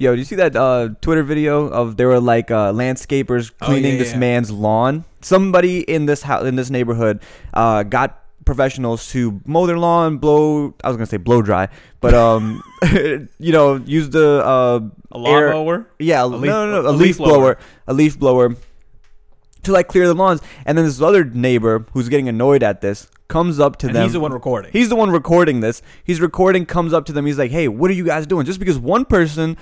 Yo, do you see that uh, Twitter video of there were like uh, landscapers Oh, cleaning yeah, this yeah. man's lawn? Somebody in this house in this neighborhood uh, got professionals to mow their lawn, blow. I was gonna say blow dry, but um, you know, use the uh, A lawnmower. Yeah, leaf- no, no, no, a a, leaf leaf blower. blower, a leaf blower to like clear the lawns. And then this other neighbor who's getting annoyed at this comes up to And them. he's the one recording. He's the one recording this. He's recording, comes up to them. He's like, "Hey, what are you guys doing? Just because one person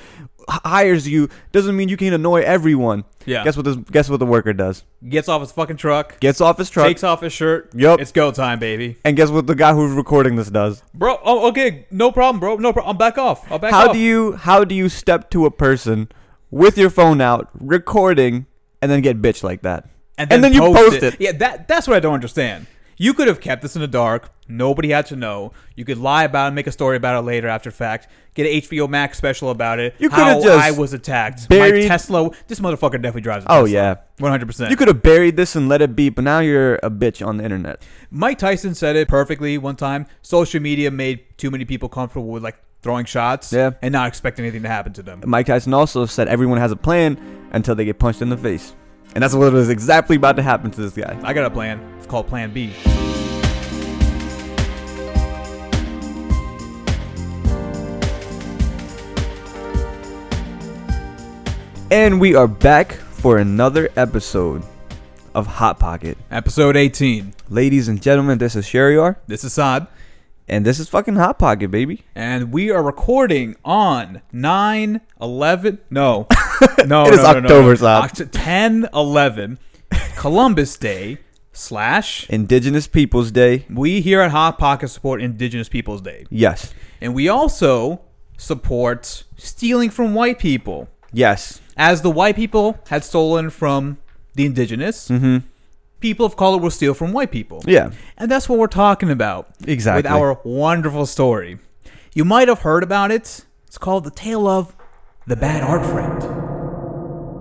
hires you doesn't mean you can annoy everyone." Yeah. Guess what? This, guess what the worker does? Gets off his fucking truck. Gets off his truck, Takes off his shirt. Yup. It's go time, baby. and guess what? The guy who's recording this does. Bro, oh, okay, no problem, bro. No problem. I'm back off. I'll back How off. do you how do you step to a person with your phone out, recording, and then get bitch like that? and and then you post it. Yeah, that that's what I don't understand. You could have kept this in the dark. Nobody had to know. You could lie about it, make a story about it later after fact. Get an HBO Max special about it. You coulda just I was attacked. buried- My Tesla. This motherfucker definitely drives a Oh Tesla. yeah. one hundred percent. You could have buried this and let it be, but now you're a bitch on the internet. Mike Tyson said it perfectly one time. Social media made too many people comfortable with like throwing shots, Yeah. and not expecting anything to happen to them. Mike Tyson also said everyone has a plan until they get punched in the face. And that's what is exactly about to happen to this guy. I got a plan. It's called Plan B. And we are back for another episode of Hot Pocket. Episode 18. Ladies and gentlemen, this is Sheriar, This is Saad. and this is fucking Hot Pocket, baby. And we are recording on 9 11. No. No. It is no, no, no, October, no. Saad. Oct- 10 11. Columbus Day slash. Indigenous Peoples Day. We here at Hot Pocket support Indigenous Peoples Day. Yes. And we also support stealing from white people. Yes. As the white people had stolen from the indigenous, Mm-hmm. people of color will steal from white people. Yeah. And that's what we're talking about. Exactly. With our wonderful story. You might have heard about it. It's called The Tale of the Bad Art Friend.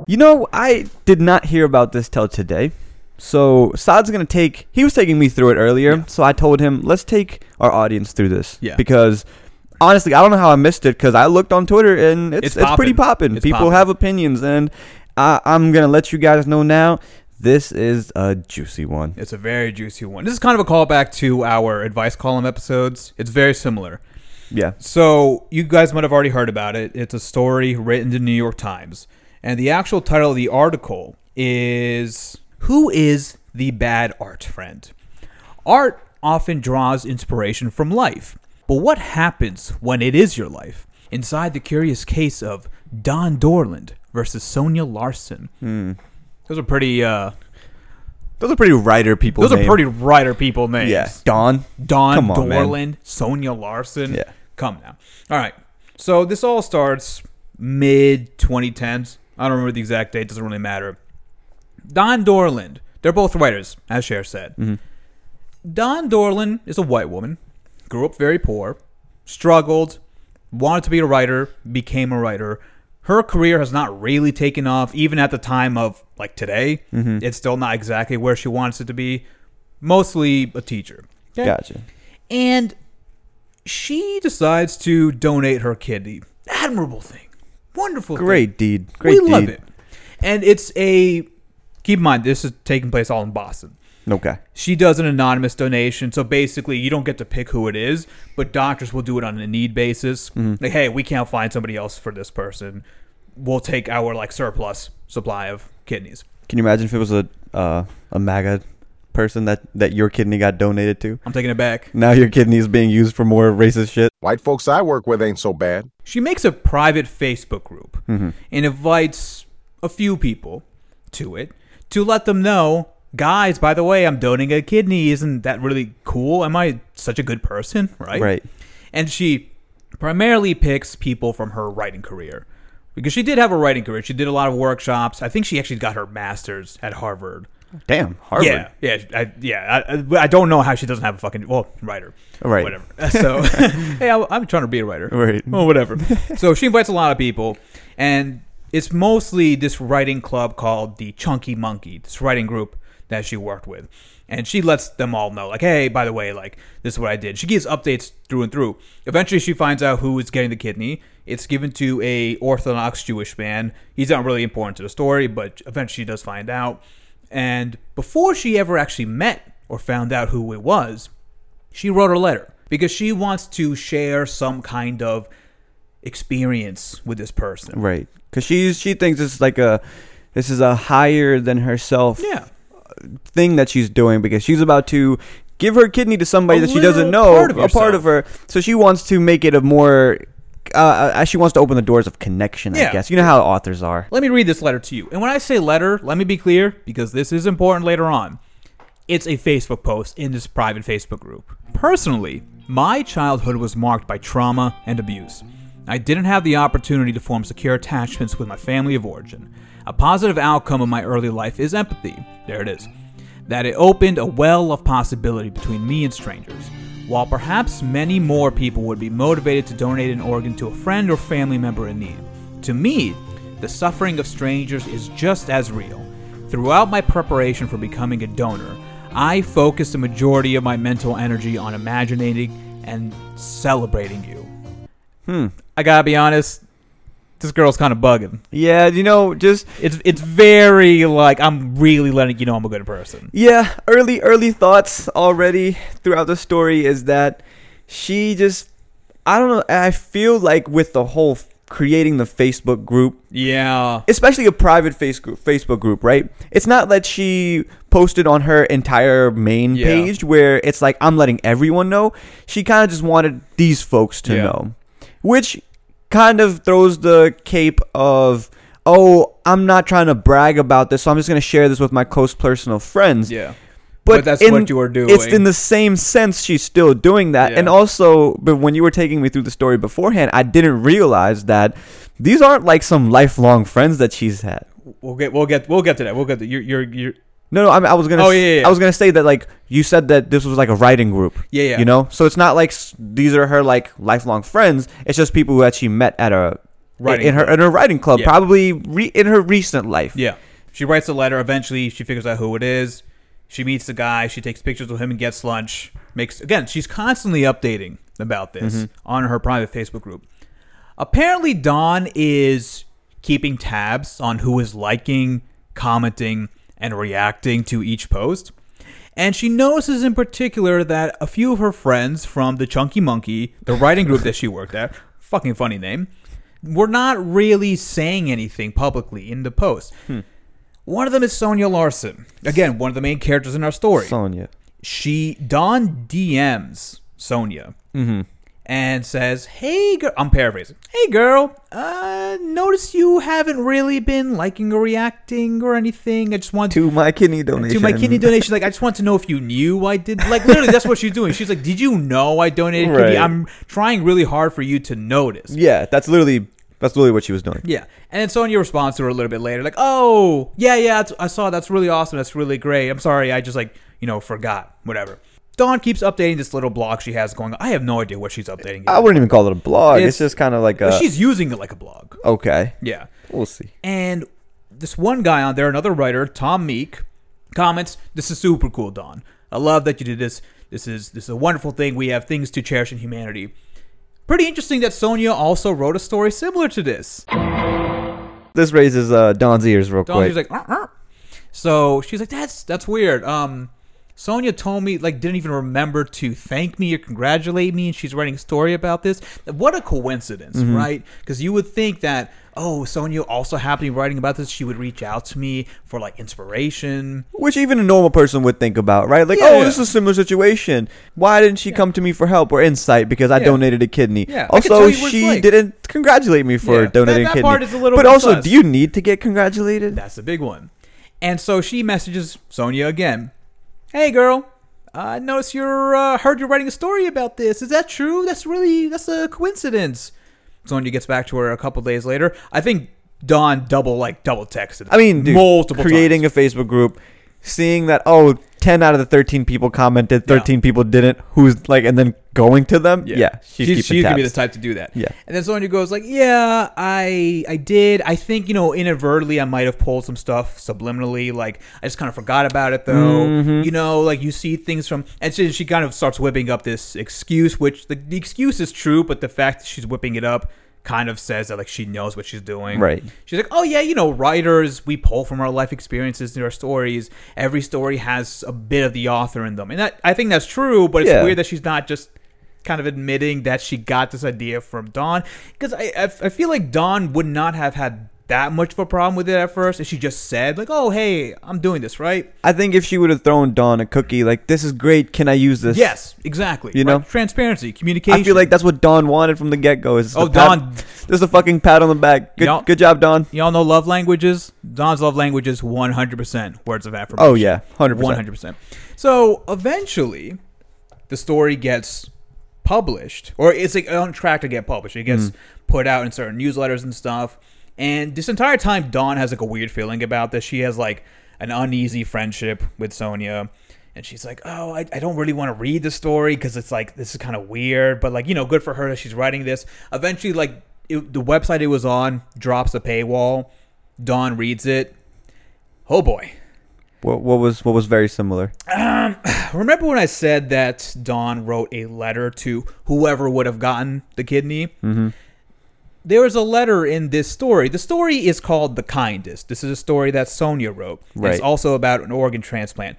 You know, I did not hear about this till today. So Saad's gonna take. He was taking me through it earlier, Yeah. so I told him, "Let's take our audience through this." Yeah. Because honestly, I don't know how I missed it because I looked on Twitter and it's It's it's, pretty popping. People poppin'. have opinions, and I, I'm gonna let you guys know now. This is a juicy one. It's a very juicy one. This is kind of a callback to our advice column episodes. It's very similar. Yeah. So, you guys might have already heard about it. It's a story written in the New York Times. And the actual title of the article is Who is the Bad Art Friend? Art often draws inspiration from life. But what happens when it is your life? Inside the curious case of Dawn Dorland versus Sonya Larson. Hmm. Those are pretty uh Those are pretty writer people. those are pretty writer people names. Yeah. Dawn Come on, man. Dorland, Sonya Larson. Yeah. Come now. All right. So this all starts mid 2010s. I don't remember the exact date. Doesn't really matter. Dawn Dorland. They're both writers, as Cher said. Mm-hmm. Dawn Dorland is a white woman. Grew up very poor. Struggled. Wanted to be a writer. Became a writer. Her career has not really taken off, even at the time of like today. Mm-hmm. It's still not exactly where she wants it to be. Mostly a teacher. Okay? Gotcha. And she decides to donate her kidney. Admirable thing. Wonderful thing. Great deed. Great deed. we deed. love it. And it's a keep in mind this is taking place all in Boston. Okay. She does an anonymous donation, so basically you don't get to pick who it is, but doctors will do it on a need basis. Mm-hmm. Like, hey, we can't find somebody else for this person. We'll take our like surplus supply of kidneys. Can you imagine if it was a uh, a MAGA person that that your kidney got donated to? I'm taking it back. Now your kidney is being used for more racist shit. White folks I work with ain't so bad. She makes a private Facebook group Mm-hmm. and invites a few people to it to let them know, guys, by the way, I'm donating a kidney. Isn't that really cool? Am I such a good person? Right. Right. And she primarily picks people from her writing career. Because she did have a writing career. She did a lot of workshops. I think she actually got her master's at Harvard. Damn. Harvard. Yeah, yeah, I, yeah. I, I- don't know how she doesn't have a fucking well writer, Right. Whatever. So, hey, I, I'm trying to be a writer, Right. Well, whatever. so she invites a lot of people, and it's mostly this writing club called the Chunky Monkey, this writing group that she worked with, and she lets them all know, like, hey, by the way, like this is what I did. She gives updates through and through. Eventually, she finds out who is getting the kidney. It's given to a Orthodox Jewish man. He's not really important to the story, but eventually she does find out. And before she ever actually met or found out who it was, she wrote a letter because she wants to share some kind of experience with this person. Right. Because she's she thinks it's like a this is a higher than herself Yeah. Uh, thing that she's doing because she's about to give her kidney to somebody A that she doesn't know, part a part of her. So she wants to make it a more. Uh, uh, she wants to open the doors of connection. I Yeah. guess you know how authors are. Let me read this letter to you. And when I say letter, let me be clear because this is important later on. It's a Facebook post in this private Facebook group. Personally, my childhood was marked by trauma and abuse. I didn't have the opportunity to form secure attachments with my family of origin. A positive outcome of my early life is empathy. There it is. That it opened a well of possibility between me and strangers. While perhaps many more people would be motivated to donate an organ to a friend or family member in need, to me, the suffering of strangers is just as real. Throughout my preparation for becoming a donor, I focused the majority of my mental energy on imagining and celebrating you. Hmm. I gotta be honest, this girl's kind of bugging. Yeah, you know, just It's it's very like I'm really letting you know I'm a good person. yeah, early early thoughts already throughout the story is that she just I don't know, I feel like with the whole creating the Facebook group Yeah. especially a private face group, Facebook group, right? It's not that she posted on her entire main Yeah. page where it's like I'm letting everyone know. She kind of just wanted these folks to Yeah. know, which kind of throws the cape of oh, I'm not trying to brag about this, so I'm just gonna share this with my close personal friends. Yeah. But, But that's in- what you were doing. It's in the same sense she's still doing that. Yeah. And also, but when you were taking me through the story beforehand, I didn't realize that these aren't like some lifelong friends that she's had. We'll get we'll get we'll get to that. We'll get to you're you're, you're No, no, I, mean, I was gonna. Oh, yeah, yeah. I was gonna say that like you said that this was like a writing group. Yeah, yeah. You know, so it's not like s- these are her like lifelong friends. It's just people who actually met at a Writing in her in her writing club, Yeah. probably re, in her recent life. Yeah. She writes a letter. Eventually, she figures out who it is. She meets the guy. She takes pictures with him and gets lunch. Makes again. She's constantly updating about this mm-hmm. on her private Facebook group. Apparently, Dawn is keeping tabs on who is liking, commenting, and reacting to each post. And she notices in particular that a few of her friends from the Chunky Monkey, the writing group that she worked at, fucking funny name, were not really saying anything publicly in the post. One of them is Sonya Larson. Again, one of the main characters in our story. Sonya. she Dawn DMs Sonya Mm-hmm. And says, "Hey, girl," I'm paraphrasing. Hey, girl, uh, notice you haven't really been liking or reacting or anything. I just want To my kidney donation. to my kidney donation. Like, I just want to know if you knew I did. Like, literally, that's what she's doing. She's like, "Did you know I donated kidney? Right. I'm trying really hard for you to notice." Yeah, that's literally that's literally what she was doing. Yeah, and then Sonya responds to her a little bit later, like, "Oh, yeah, yeah, that's, I saw. That's really awesome. That's really great. I'm sorry, I just like you know forgot. Whatever." Dawn keeps updating this little blog she has going. on. I have no idea what she's updating. I wouldn't even call it a blog. It's, It's- just kind of like But a. she's using it like a blog. okay. Yeah. We'll see. And this one guy on there, another writer, Tom Meek, comments, "This is super cool, Dawn. I love that you did this. This is this is a wonderful thing. We have things to cherish in humanity." Pretty interesting that Sonya also wrote a story similar to this. This raises uh, Dawn's ears real Dawn, quick. she's like, "Uh, uh." so she's like, "That's that's weird." Um, Sonya told me like didn't even remember to thank me or congratulate me, and she's writing a story about this. What a coincidence, Mm-hmm. right? Because you would think that oh, Sonya also happened to be writing about this. She would reach out to me for like inspiration. Which even a normal person would think about, right? Like, Yeah, oh, yeah. this is a similar situation. Why didn't she come to me for help or insight because I Yeah. donated a kidney? Yeah, Also, tell you what it's she like. didn't congratulate me for Yeah, donating that- a kidney. part is a little but also, sus. do you need to get congratulated? That's a big one. And so she messages Sonya again. Hey, girl. I noticed you're uh, heard you're writing a story about this. Is that true? That's really that's a coincidence. Sonya gets back to her a couple days later. I think Dawn double like double texted. I mean, dude, multiple creating times. a Facebook group, seeing that oh, 10 out of the 13 people commented, Yeah. 13 people didn't. Who's like, and then going to them? Yeah, she's, she's, keeping she's gonna be the type to do that. Yeah. And then someone who goes like, "Yeah, I I did. I think you know inadvertently I might have pulled some stuff subliminally. Like I just kind of forgot about it though. Mm-hmm. You know, like you see things from and so she kind of starts whipping up this excuse, which the, the excuse is true, but the fact that she's whipping it up kind of says that like she knows what she's doing. Right. She's like, oh yeah, you know, writers we pull from our life experiences in our stories. Every story has a bit of the author in them, and that I think that's true. But it's Yeah. weird that she's not just kind of admitting that she got this idea from Dawn because I, I I feel like Dawn would not have had that much of a problem with it at first if she just said like, oh hey, I'm doing this right. I think if she would have thrown Dawn a cookie, like this is great, can I use this? Yes, exactly. You right? know? transparency, communication. I feel like that's what Dawn wanted from the get go. Is Oh, pat- Dawn- There's a fucking pat on the back. Good, Y'all- good job, Dawn. Y'all know love languages. Dawn's love language is 100% words of affirmation. Oh yeah, hundred percent. 100%. So eventually, the story gets published, or it's like on track to get published. It gets mm. put out in certain newsletters and stuff. And this entire time, Dawn has like a weird feeling about this. She has like an uneasy friendship with Sonya. And she's like, oh, I, I don't really want to read the story because it's like, this is kind of weird. But like, you know, good for her that she's writing this. Eventually, like, it, the website it was on drops a paywall. Dawn reads it. Oh boy. What, what was what was very similar? Um, Remember when I said that Dawn wrote a letter to whoever would have gotten the kidney? Mm-hmm. There was a letter in this story. The story is called The Kindest. This is a story that Sonya wrote. And It's also about an organ transplant.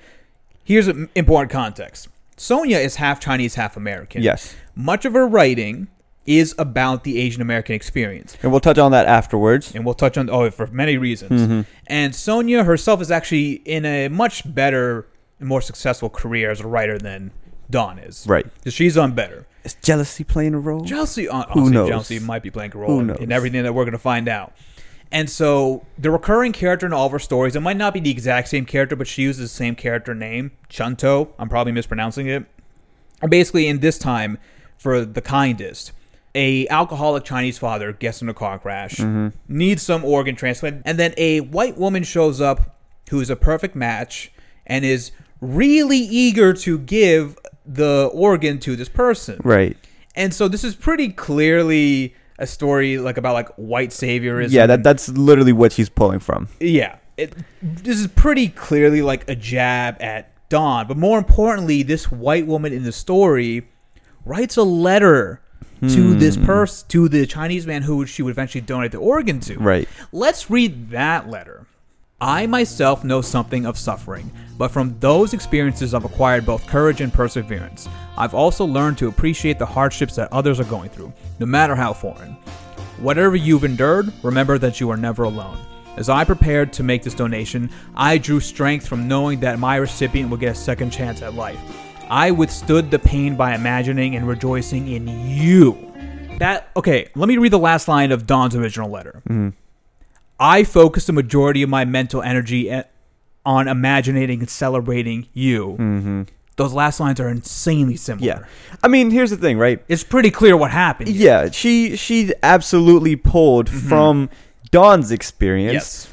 Here's an important context Sonya is half Chinese, half American. Yes, Much of her writing is about the Asian American experience and we'll touch on that afterwards. and we'll touch on oh for many reasons. Mm-hmm. And Sonya herself is actually in a much better and more successful career as a writer than Dawn is. Right. she's on better. Is jealousy playing a role? Jealousy, on Who honestly, knows? jealousy might be playing a role Who in, knows? in everything that we're going to find out. And so the recurring character in all of her stories, it might not be the exact same character, but she uses the same character name, Chunto. I'm probably mispronouncing it. And basically, in this time, for the kindest, a alcoholic Chinese father gets in a car crash, Mm-hmm. needs some organ transplant, and then a white woman shows up who is a perfect match and is really eager to give the organ to this person. Right. And so this is pretty clearly a story like about like white saviorism. Yeah, that that's literally what she's pulling from. yeah. It, this is pretty clearly like a jab at Dawn, but more importantly, this white woman in the story writes a letter to this Hmm. person, to the Chinese man who she would eventually donate the organ to. Right. Let's read that letter. I myself know something of suffering, but from those experiences I've acquired both courage and perseverance. I've also learned to appreciate the hardships that others are going through, no matter how foreign. Whatever you've endured, remember that you are never alone. As I prepared to make this donation, I drew strength from knowing that my recipient would get a second chance at life. I withstood the pain by imagining and rejoicing in you. That okay, let me read the last line of Dawn's original letter. Mm-hmm. I focus the majority of my mental energy a- on imagining and celebrating you. Mm-hmm. Those last lines are insanely similar. Yeah. I mean, here's the thing, right? It's pretty clear what happened. here. Yeah, she she absolutely pulled mm-hmm. from Dawn's experience. Yes.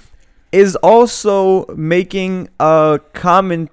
Is also making a comment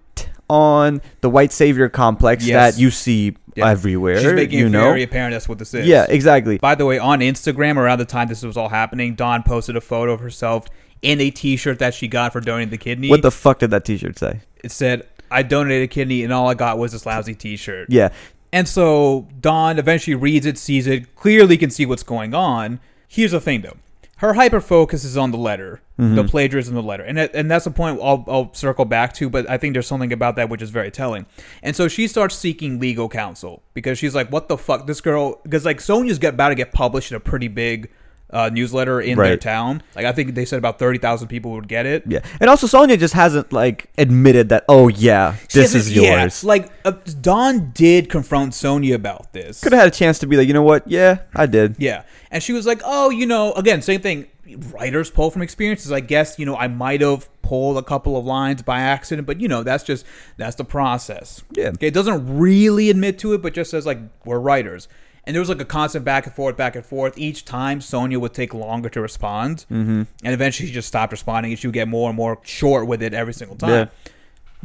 on the white savior complex Yes. that you see Yeah. everywhere. She's making you it know. very apparent that's what this is. yeah, exactly. By the way, on Instagram, around the time this was all happening, Dawn posted a photo of herself in a T-shirt that she got for donating the kidney. What the fuck did that T-shirt say? it said, "I donated a kidney, and all I got was this lousy T-shirt." Yeah, And so Dawn eventually reads it, sees it, clearly can see what's going on. Here's the thing, though. Her hyper focus is on the letter, the plagiarism of the letter. And, and that's the point I'll, I'll circle back to, but I think there's something about that which is very telling. And so she starts seeking legal counsel because she's like, what the fuck? This girl, because like Sonia's get, about to get published in a pretty big uh, newsletter in their town. Like I think they said about 30,000 people would get it. yeah. And also, Sonya just hasn't like admitted that. Oh yeah, She this is yeah, yours. like uh, Dawn did confront Sonya about this. Could have had a chance to be like, you know what? Yeah, I did. Yeah. And she was like, oh, you know, again, same thing. Writers pull from experiences. I guess, you know, I might have pulled a couple of lines by accident, but, you know, that's just, that's the process. Yeah. Okay, it doesn't really admit to it, but just says, like, we're writers. And there was like a constant back and forth, back and forth. Each time, Sonya would take longer to respond. Mm-hmm. And eventually she just stopped responding and she would get more and more short with it every single time. Yeah.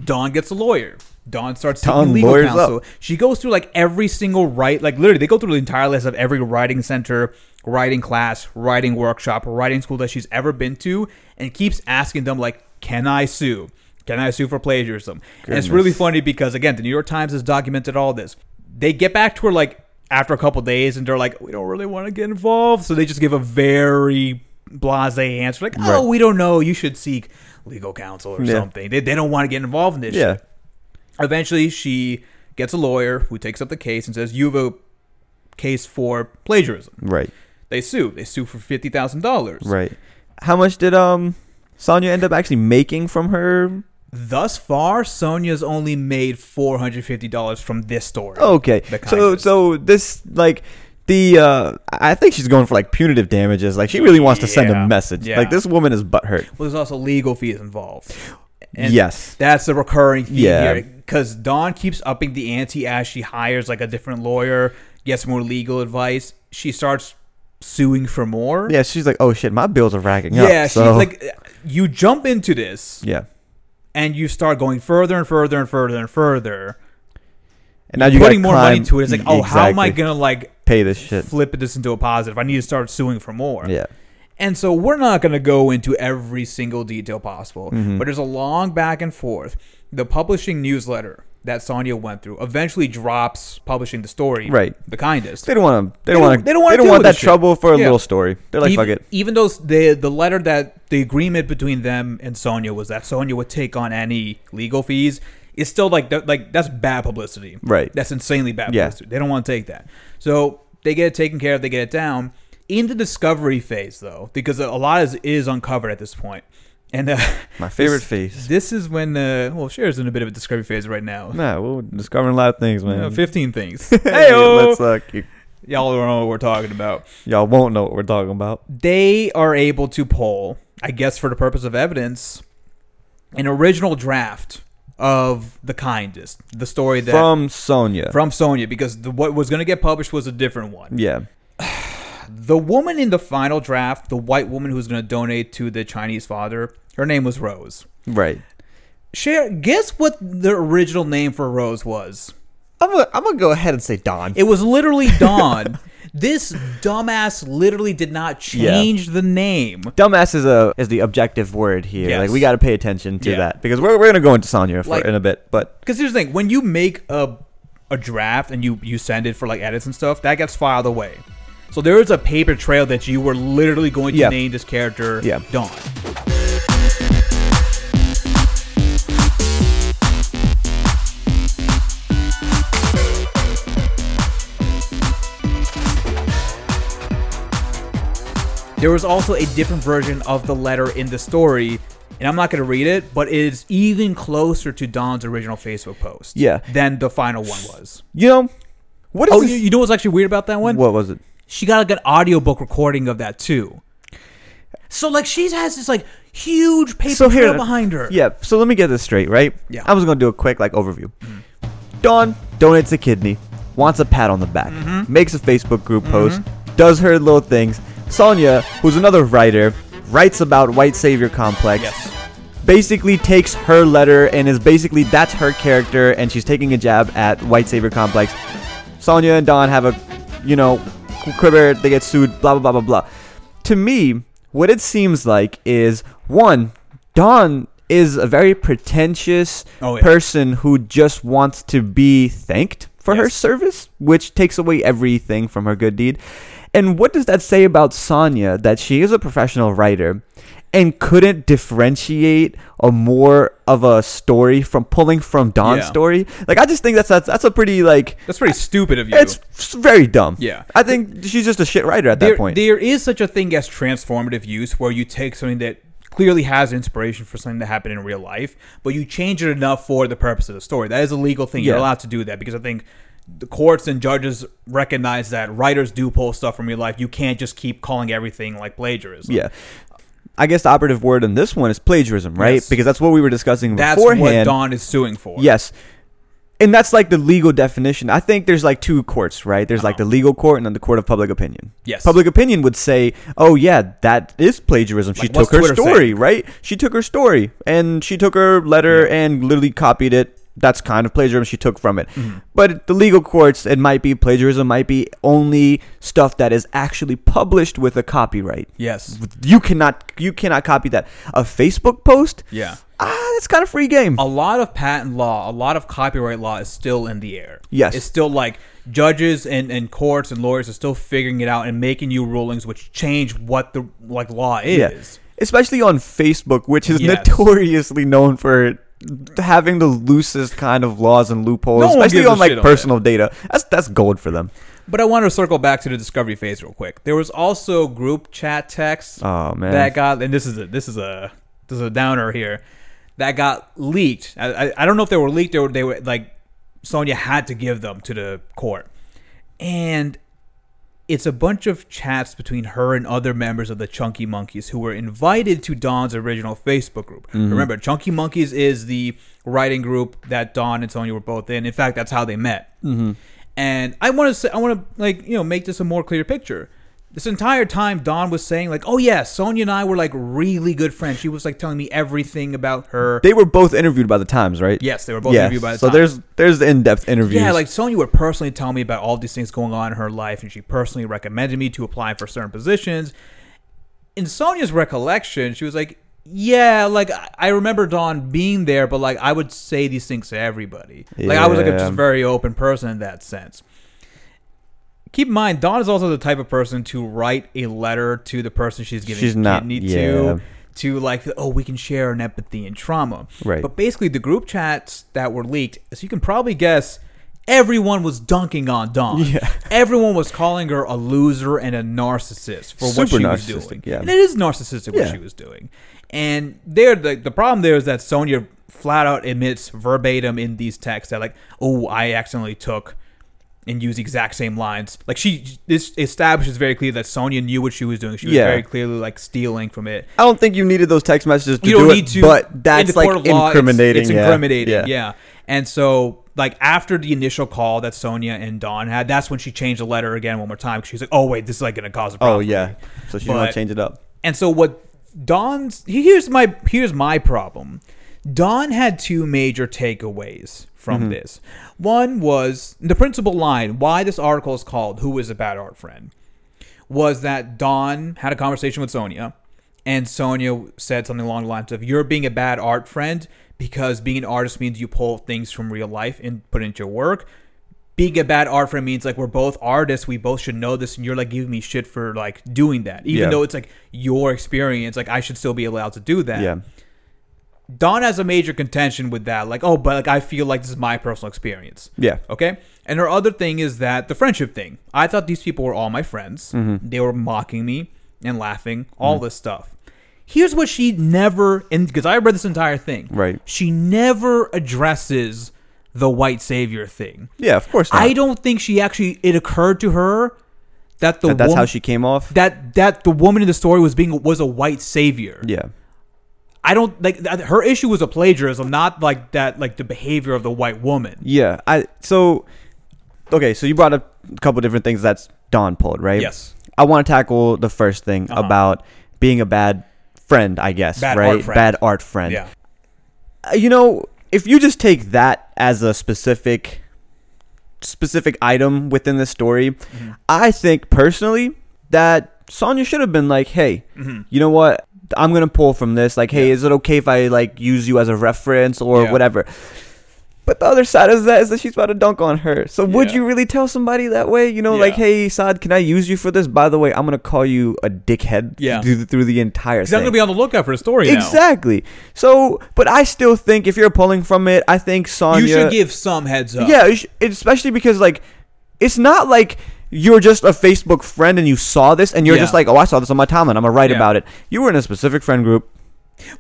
Dawn gets a lawyer. Dawn starts taking Dawn legal counsel. up. She goes through like every single right, like literally, they go through the entire list of every writing center, writing class, writing workshop, writing school that she's ever been to, and keeps asking them like, "Can I sue? Can I sue for plagiarism?" And it's really funny because again, the New York Times has documented all this. They get back to her like after a couple days, and they're like, we don't really want to get involved, so they just give a very blasé answer, like, oh, Right. we don't know. You should seek legal counsel or Yeah. something. They, they don't want to get involved in this. Yeah. shit. Eventually, she gets a lawyer who takes up the case and says, "You have a case for plagiarism." Right. They sue. They sue for fifty thousand dollars. Right. How much did um Sonya end up actually making from her? Thus far, Sonya's only made four hundred fifty dollars from this story. Okay. So so this like the uh I think she's going for like punitive damages. Like she really wants to send Yeah. a message. Yeah. Like this woman is butthurt. Well, there's also legal fees involved. And yes. That's the recurring theme Yeah. here. Because Dawn keeps upping the ante as she hires like a different lawyer, gets more legal advice. She starts suing for more. Yeah, she's like, oh shit, my bills are racking up. Yeah, so, she's like, you jump into this yeah. and you start going further and further and further and further. And now you're putting more money climb- to it. It's like, oh, how am I gonna like pay this shit? flip this into a positive? I need to start suing for more. Yeah. And so we're not going to go into every single detail possible, Mm-hmm. but there's a long back and forth. The publishing newsletter that Sonya went through eventually drops publishing the story, Right. The kindest. They don't want to. They They don't want to. they don't wanna They don't want that this shit. trouble for a Yeah. little story. They're like, even, fuck it. even though the the letter that the agreement between them and Sonya was that Sonya would take on any legal fees, it's still like like that's bad publicity. Right. That's insanely bad Yeah. publicity. They don't want to take that. So they get it taken care of. They get it down. In the discovery phase, though, because a lot is, is uncovered at this point, and uh, My favorite this, phase. This is when uh, well, Cher's in a bit of a discovery phase right now. Nah, we're discovering a lot of things, man. Uh, Fifteen things. Hey, let's uh, keep, y'all don't know what we're talking about. y'all won't know what we're talking about. they are able to pull, I guess for the purpose of evidence, an original draft of the kindest, the story that From Sonya. from Sonya, because the, what was going to get published was a different one. yeah. The woman in the final draft, the white woman who's going to donate to the Chinese father, her name was Rose. Right. Share, guess what the original name for Rose was? I'm gonna, I'm gonna go ahead and say Dawn. It was literally Dawn. this dumbass literally did not Yeah. change the name. Dumbass is a is the objective word here. Yes. Like we got to pay attention to Yeah. that because we're, we're gonna go into Sonya for, Like- in a bit. But Because here's the thing: when you make a a draft and you you send it for like edits and stuff, that gets filed away. So there is a paper trail that you were literally going to Yeah. name this character Yeah. Dawn. There was also a different version of the letter in the story, and I'm not going to read it, but it is even closer to Dawn's original Facebook post. Yeah. Than the final one was. you know, what is Oh, this? you, you know what's actually weird about that one? what was it? She got like an audiobook recording of that too. So like she has this like huge paper So here- trail behind her. Yeah. So let me get this straight, right? Yeah. I was gonna do a quick like overview. Dawn donates a kidney, wants a pat on the back, Mm-hmm. makes a Facebook group post, does her little things. Sonya, who's another writer, writes about white savior complex. Yes. basically takes her letter and is basically that's her character and she's taking a jab at white savior complex Sonya and Dawn have a you know quiver they get sued blah blah blah blah blah. To me what it seems like is one Dawn is a very pretentious Oh, yeah. person who just wants to be thanked for her service which takes away everything from her good deed. And what does that say about sonya that she is a professional writer and couldn't differentiate a more of a story from pulling from Dawn's Yeah. story. Like I just think that's that's, that's a pretty like That's pretty stupid of you. it's very dumb. Yeah. I think she's just a shit writer at there, that point. there is such a thing as transformative use where you take something that clearly has inspiration for something that happened in real life, but you change it enough for the purpose of the story. That is a legal thing. You're Yeah. allowed to do that because I think the courts and judges recognize that writers do pull stuff from real life. You can't just keep calling everything like plagiarism. yeah. I guess the operative word in this one is plagiarism, right? Yes. Because that's what we were discussing That's what beforehand. Dawn is suing for. Yes. And that's like the legal definition. I think there's like two courts, right? There's like Uh-huh. the legal court and then the court of public opinion. Yes. Public opinion would say, "Oh yeah, that is plagiarism. She Like, what's took her Twitter story, saying? right? She took her story and she took her letter and literally copied it. That's kind of plagiarism she took from it. Mm-hmm. But the legal courts, it might be plagiarism, might be only stuff that is actually published with a copyright. Yes. You cannot, you cannot copy that. A Facebook post, Yeah. ah, that's kind of free game. a lot of patent law, a lot of copyright law is still in the air. Yes. It's still like judges and, and courts and lawyers are still figuring it out and making new rulings which change what the like law is. Yeah. Especially on Facebook, which is Yes. notoriously known for having the loosest kind of laws and loopholes, No especially on like shit on personal data. That's that's gold for them. But I want to circle back to the discovery phase real quick. There was also group chat texts Oh man. that got, and this is a this is a this is a downer here, that got leaked. I, I, I don't know if they were leaked or they were like Sonya had to give them to the court, and it's a bunch of chats between her and other members of the Chunky Monkeys who were invited to Dawn's original Facebook group. Remember, Chunky Monkeys is the writing group that Dawn and Sonya were both in. In fact, that's how they met. Mm-hmm. And I want to say, I want to like you know make this a more clear picture. This entire time, Dawn was saying like, "Oh yeah, Sonya and I were like really good friends." She was like telling me everything about her. they were both interviewed by the Times, right? yes, they were both yeah. interviewed by the so Times. So there's there's the in-depth interviews. Yeah, like Sonya would personally tell me about all these things going on in her life, and she personally recommended me to apply for certain positions. In Sonya's recollection, she was like, "Yeah, like I- I remember Dawn being there, but like I would say these things to everybody. Like I was like a just very open person in that sense." Keep in mind, Dawn is also the type of person to write a letter to the person she's giving She's not- kidney yeah. to, to like, oh, we can share an empathy and trauma. Right. But basically, the group chats that were leaked, as you can probably guess, everyone was dunking on Dawn. Yeah. Everyone was calling her a loser and a narcissist for what she was doing. yeah. And it is narcissistic what she was doing. And there, the, the problem there is that Sonya flat out admits verbatim in these texts that like, oh, I accidentally took and use the exact same lines. Like she, this establishes very clear that Sonya knew what she was doing. She was Yeah. very clearly like stealing from it. I don't think you needed those text messages to You don't do need it, to, but that's the like court of law, it's- incriminating. It's, yeah. incriminating, Yeah. And so, like after the initial call that Sonya and Dawn had, that's when she changed the letter again one more time. 'cause She's like, "Oh wait, this is like going to cause a problem." Oh yeah. So she's gonna But- change it up. And so what Dawn's here's my here's my problem. Dawn had two major takeaways from Mm-hmm. this. One was the principal line why this article is called "Who is a Bad Art Friend." was that Dawn had a conversation with Sonya, and Sonya said something along the lines of, "You're being a bad art friend because being an artist means you pull things from real life and put it into your work." Being a bad art friend means like we're both artists, we both should know this, and you're like giving me shit for like doing that, even Yeah. though it's like your experience. Like I should still be allowed to do that. Yeah. Dawn has a major contention with that. Like, oh, but like I feel like this is my personal experience. Yeah. Okay. And her other thing is that the friendship thing. I thought these people were all my friends. Mm-hmm. They were mocking me and laughing, all this stuff. Here's what she never, and because I read this entire thing, Right. She never addresses the white savior thing. Yeah. Of course. Not. I don't think she actually. It occurred to her that the That- that's wom- how she came off. that that the woman in the story was being was a white savior. yeah. I don't like her issue was a plagiarism, not like that like the behavior of the white woman. Yeah. I so okay. So you brought up a couple different things that's Dawn pulled, right? Yes. I want to tackle the first thing Uh-huh. about being a bad friend. I guess Bad right. art. Bad art friend. Yeah. Uh, You know, if you just take that as a specific specific item within the story, Mm-hmm. I think personally that Sonya should have been like, "Hey, Mm-hmm. you know what? I'm gonna pull from this. Like, hey, is it okay if I like use you as a reference or Yeah. whatever?" But the other side of that is that she's about to dunk on her. So would you really tell somebody that way? You know, like, "Hey, Saad, can I use you for this? By the way, I'm gonna call you a dickhead Yeah. through, through the entire Because I'm gonna be on the lookout for a story now. Exactly. So, but I still think if you're pulling from it, I think Sonya. You should give some heads up. Yeah, especially because like, it's not like you're just a Facebook friend and you saw this and you're Yeah. just like, oh, I saw this on my timeline. I'm gonna write Yeah. about it. You were in a specific friend group.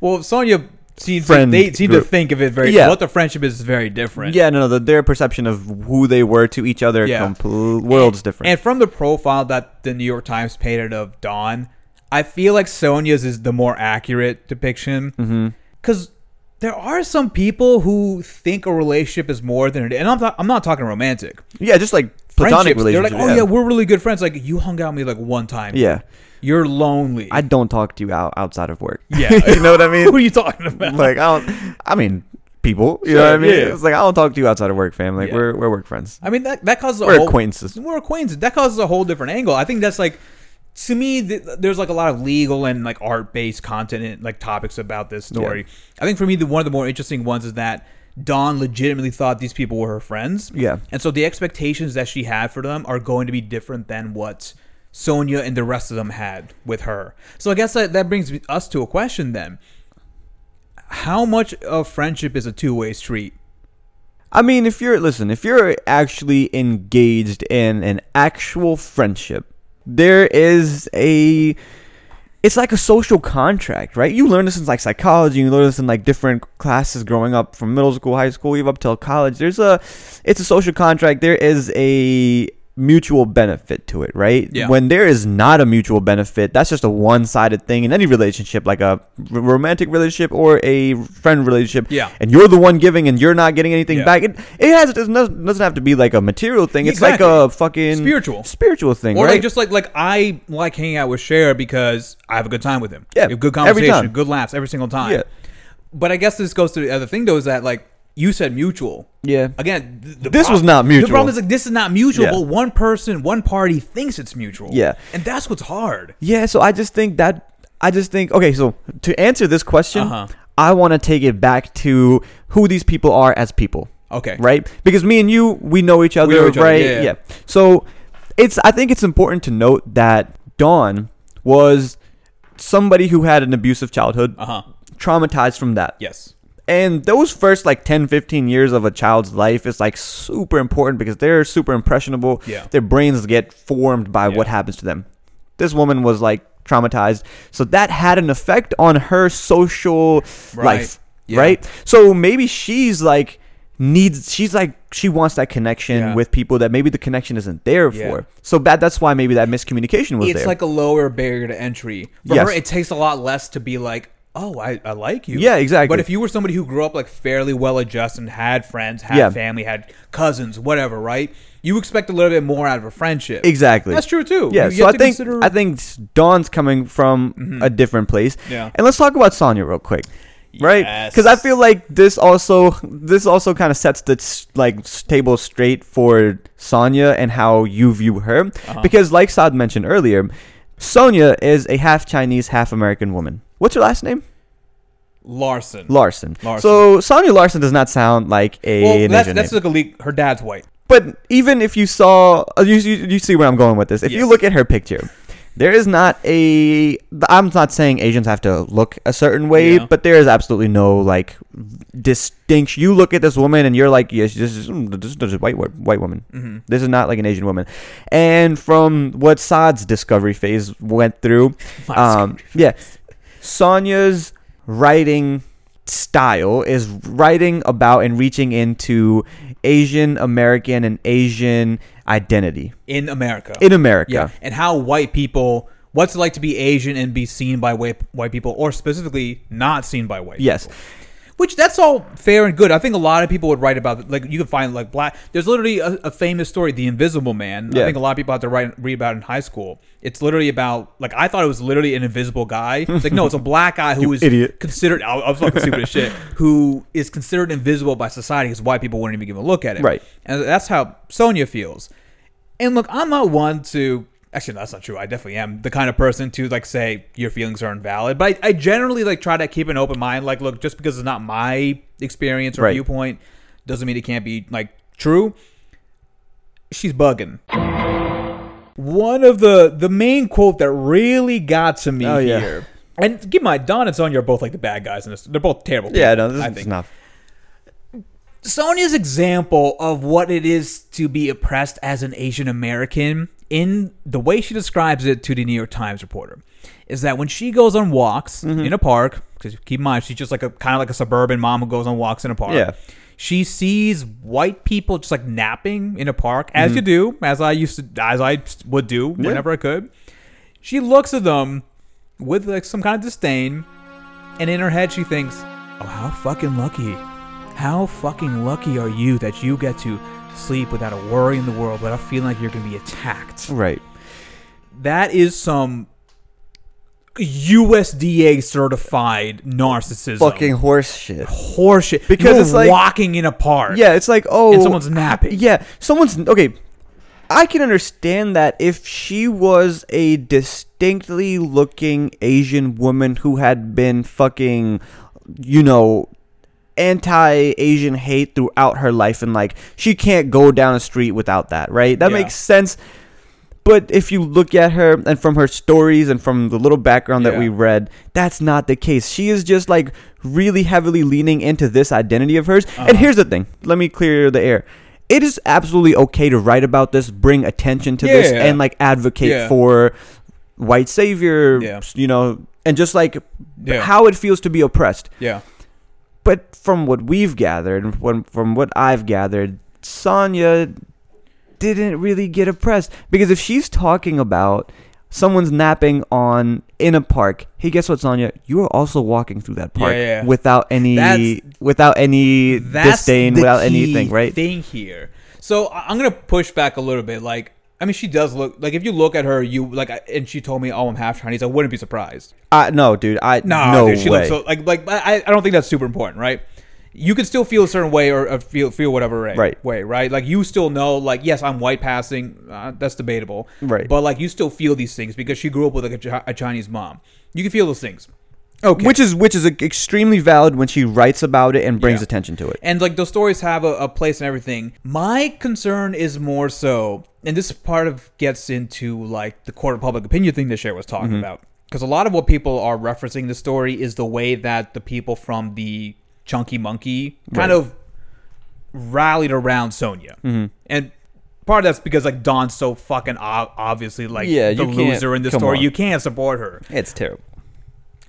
Well, Sonya seems Friend they seem to think of it very. Yeah. What the friendship is is very different. Yeah, no, no, the, their perception of who they were to each other, Yeah. compl- worlds different. And from the profile that the New York Times painted of Dawn, I feel like Sonya's is the more accurate depiction. Mm-hmm. Because there are some people who think a relationship is more than it. And I'm, not- I'm not talking romantic. yeah, just like platonic Friendships, They're like, oh yeah. we're really good friends. Like you hung out with me like one time. yeah. You're lonely. I don't talk to you out outside of work. yeah. you know what I mean? Who are you talking about? like I don't. I mean, people. You know what I mean? yeah. It's like I don't talk to you outside of work, fam. Like Yeah. we're we're work friends. I mean that that causes a We're whole, acquaintances. We're acquaintances. That causes a whole different angle. I think that's like to me. Th- there's like a lot of legal and like art based content and like topics about this story. I think for me, the one of the more interesting ones is that Dawn legitimately thought these people were her friends. Yeah. And so the expectations that she had for them are going to be different than what Sonya and the rest of them had with her. So I guess that, that brings us to a question then. How much of friendship is a two way street? I mean, if you're listen, if you're actually engaged in an actual friendship, there is a it's like a social contract, right? You learn this in like psychology, you learn this in like different classes growing up from middle school, high school, even up till college. There's a it's a social contract. There is a mutual benefit to it, right? Yeah. When there is not a mutual benefit, that's just a one-sided thing in any relationship, like a r- romantic relationship or a friend relationship. Yeah. And you're the one giving and you're not getting anything Yeah. back. It, it has it doesn't doesn't have to be like a material thing. It's Exactly. like a fucking Spiritual. spiritual thing, Or right? like just like like I like hanging out with Cher because I have a good time with him. Yeah, We have good conversation, good laughs every single time. Yeah. But I guess this goes to the other thing though is that like you said mutual. yeah. Again, th- the This was not mutual. The problem is like this is not mutual, Yeah. but one person, one party thinks it's mutual. Yeah. and that's what's hard. Yeah, so I just think that I just think okay, so to answer this question, Uh-huh. I want to take it back to who these people are as people, Okay, right? Because me and you, we know each other, know each other, right? yeah, yeah. So it's I think it's important to note that Dawn was somebody who had an abusive childhood, Uh huh. traumatized from that. Yes. And those first like 10, 15 years of a child's life is like super important because they're super impressionable. Yeah. Their brains get formed by what happens to them. This woman was like traumatized. So that had an effect on her social Right. life. Yeah. Right? So maybe she's like needs she's like she wants that connection Yeah. with people that maybe the connection isn't there Yeah. for. So bad that's why maybe that miscommunication was It's there. It's like a lower barrier to entry. For Yes. her, it takes a lot less to be like, oh, I, I like you. Yeah, exactly. But if you were somebody who grew up like fairly well adjusted and had friends, had Yeah. family, had cousins, whatever, right? You expect a little bit more out of a friendship. Exactly. That's true too. Yeah, You- you so have I to think consider- I think Dawn's coming from a different place. Yeah. And let's talk about Sonya real quick. Right? Cuz I feel like this also this also kind of sets the s- like s- table straight for Sonya and how you view her Uh-huh. because like Saad mentioned earlier, Sonya is a half Chinese, half American woman. What's your last name? Larson. Larson. Larson. So Sonya Larson does not sound like a well, that's that's like a leak. Her dad's white. But even if you saw, uh, you, you, you see where I'm going with this. If you look at her picture, there is not a. I'm not saying Asians have to look a certain way, Yeah. but there is absolutely no like distinction. You look at this woman and you're like, yes, this is mm, this is a white white woman. Mm-hmm. This is not like an Asian woman. And from what Saad's discovery phase went through, um, yeah, Sonya's writing style is writing about and reaching into Asian American and Asian identity in America. in America. yeah, and how white people. What's it like to be Asian and be seen by white white people, or specifically not seen by white? Yes. people? Which that's all fair and good. I think a lot of people would write about like you can find like black. There's literally a, a famous story, The Invisible Man. I think a lot of people have to write read about it in high school. It's literally about like I thought it was literally an invisible guy. It's like no, it's a black guy who is idiot. considered. I, I was fucking stupid as shit. Who is considered invisible by society because white people wouldn't even give a look at it. Right. And that's how Sonya feels. And look, I'm not one to actually no, that's not true. I definitely am the kind of person to like say your feelings are invalid. But I, I generally like try to keep an open mind. Like, look, just because it's not my experience or Right. viewpoint doesn't mean it can't be like true. She's bugging. One of the the main quote that really got to me Oh, yeah. here. And keep my mind, Dawn and Sonya are both like the bad guys in this. They're both terrible. Yeah, people, no, this I is think. not. Sonya's example of what it is to be oppressed as an Asian American in the way she describes it to the New York Times reporter is that when she goes on walks Mm-hmm. in a park, because keep in mind she's just like a kind of like a suburban mom who goes on walks in a park. Yeah. She sees white people just like napping in a park, Mm-hmm. as you do, as I used to, as I would do whenever I could. She looks at them with like some kind of disdain, and in her head she thinks, "Oh, how fucking lucky! How fucking lucky are you that you get to sleep without a worry in the world, without feeling like you're gonna be attacked." Right. That is some USDA certified narcissism. Fucking horse shit. horseshit. Because You're it's like- walking in a park. Yeah, it's like oh, and someone's napping. Yeah, someone's okay. I can understand that if she was a distinctly looking Asian woman who had been fucking, you know, anti-Asian hate throughout her life, and like she can't go down a street without that, right? That Yeah. makes sense. But if you look at her and from her stories and from the little background that Yeah. we read, that's not the case. She is just like really heavily leaning into this identity of hers. And Uh-huh. here's the thing let me clear the air. It is absolutely okay to write about this, bring attention to this, Yeah. and like advocate Yeah. for white savior, Yeah. you know, and just like Yeah. how it feels to be oppressed. Yeah. But from what we've gathered, and from, from what I've gathered, Sonya didn't really get oppressed because if she's talking about someone's napping on in a park, hey, guess what, Sonya? You are also walking through that park Yeah, yeah. without any That's- without any disdain, without anything, right? Thing here. So I'm gonna push back a little bit. Like, I mean, she does look like if you look at her, you like, and she told me, "Oh, I'm half Chinese." I wouldn't be surprised. I, no, dude, I No, no dude, she way. looks so like like I, I don't think that's super important, right? You can still feel a certain way or, or feel feel whatever way, Right. way, right? Like you still know, like yes, I'm white passing. Uh, that's debatable, Right. But like you still feel these things because she grew up with like a, a Chinese mom. You can feel those things. Okay, Which is which is extremely valid when she writes about it and brings Yeah. attention to it. and like those stories have a, a place and everything. My concern is more so, and this part of gets into like the court of public opinion thing that Cher was talking Mm-hmm. about. Because a lot of what people are referencing the story is the way that the people from the Chunky Monkey kind Right. of rallied around Sonya, Mm-hmm. and part of that's because like Dawn's so fucking ob- obviously like Yeah, the loser in the story. on. You can't support her. It's terrible.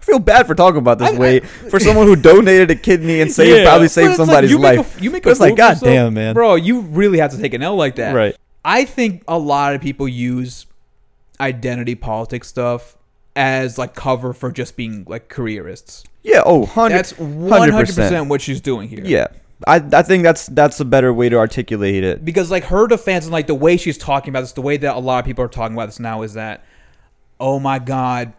I feel bad for talking about this I- way I- for someone who donated a kidney and saved Yeah, probably saved it's like somebody's you make life. A, you make But a it's like, God yourself. damn, man. bro. You really have to take an L like that, Right. I think a lot of people use identity politics stuff as like cover for just being like careerists. Yeah. Oh, 100 That's one hundred percent what she's doing here. Yeah. I I think that's that's a better way to articulate it. because like her defense and like the way she's talking about this, the way that a lot of people are talking about this now is that, oh my god,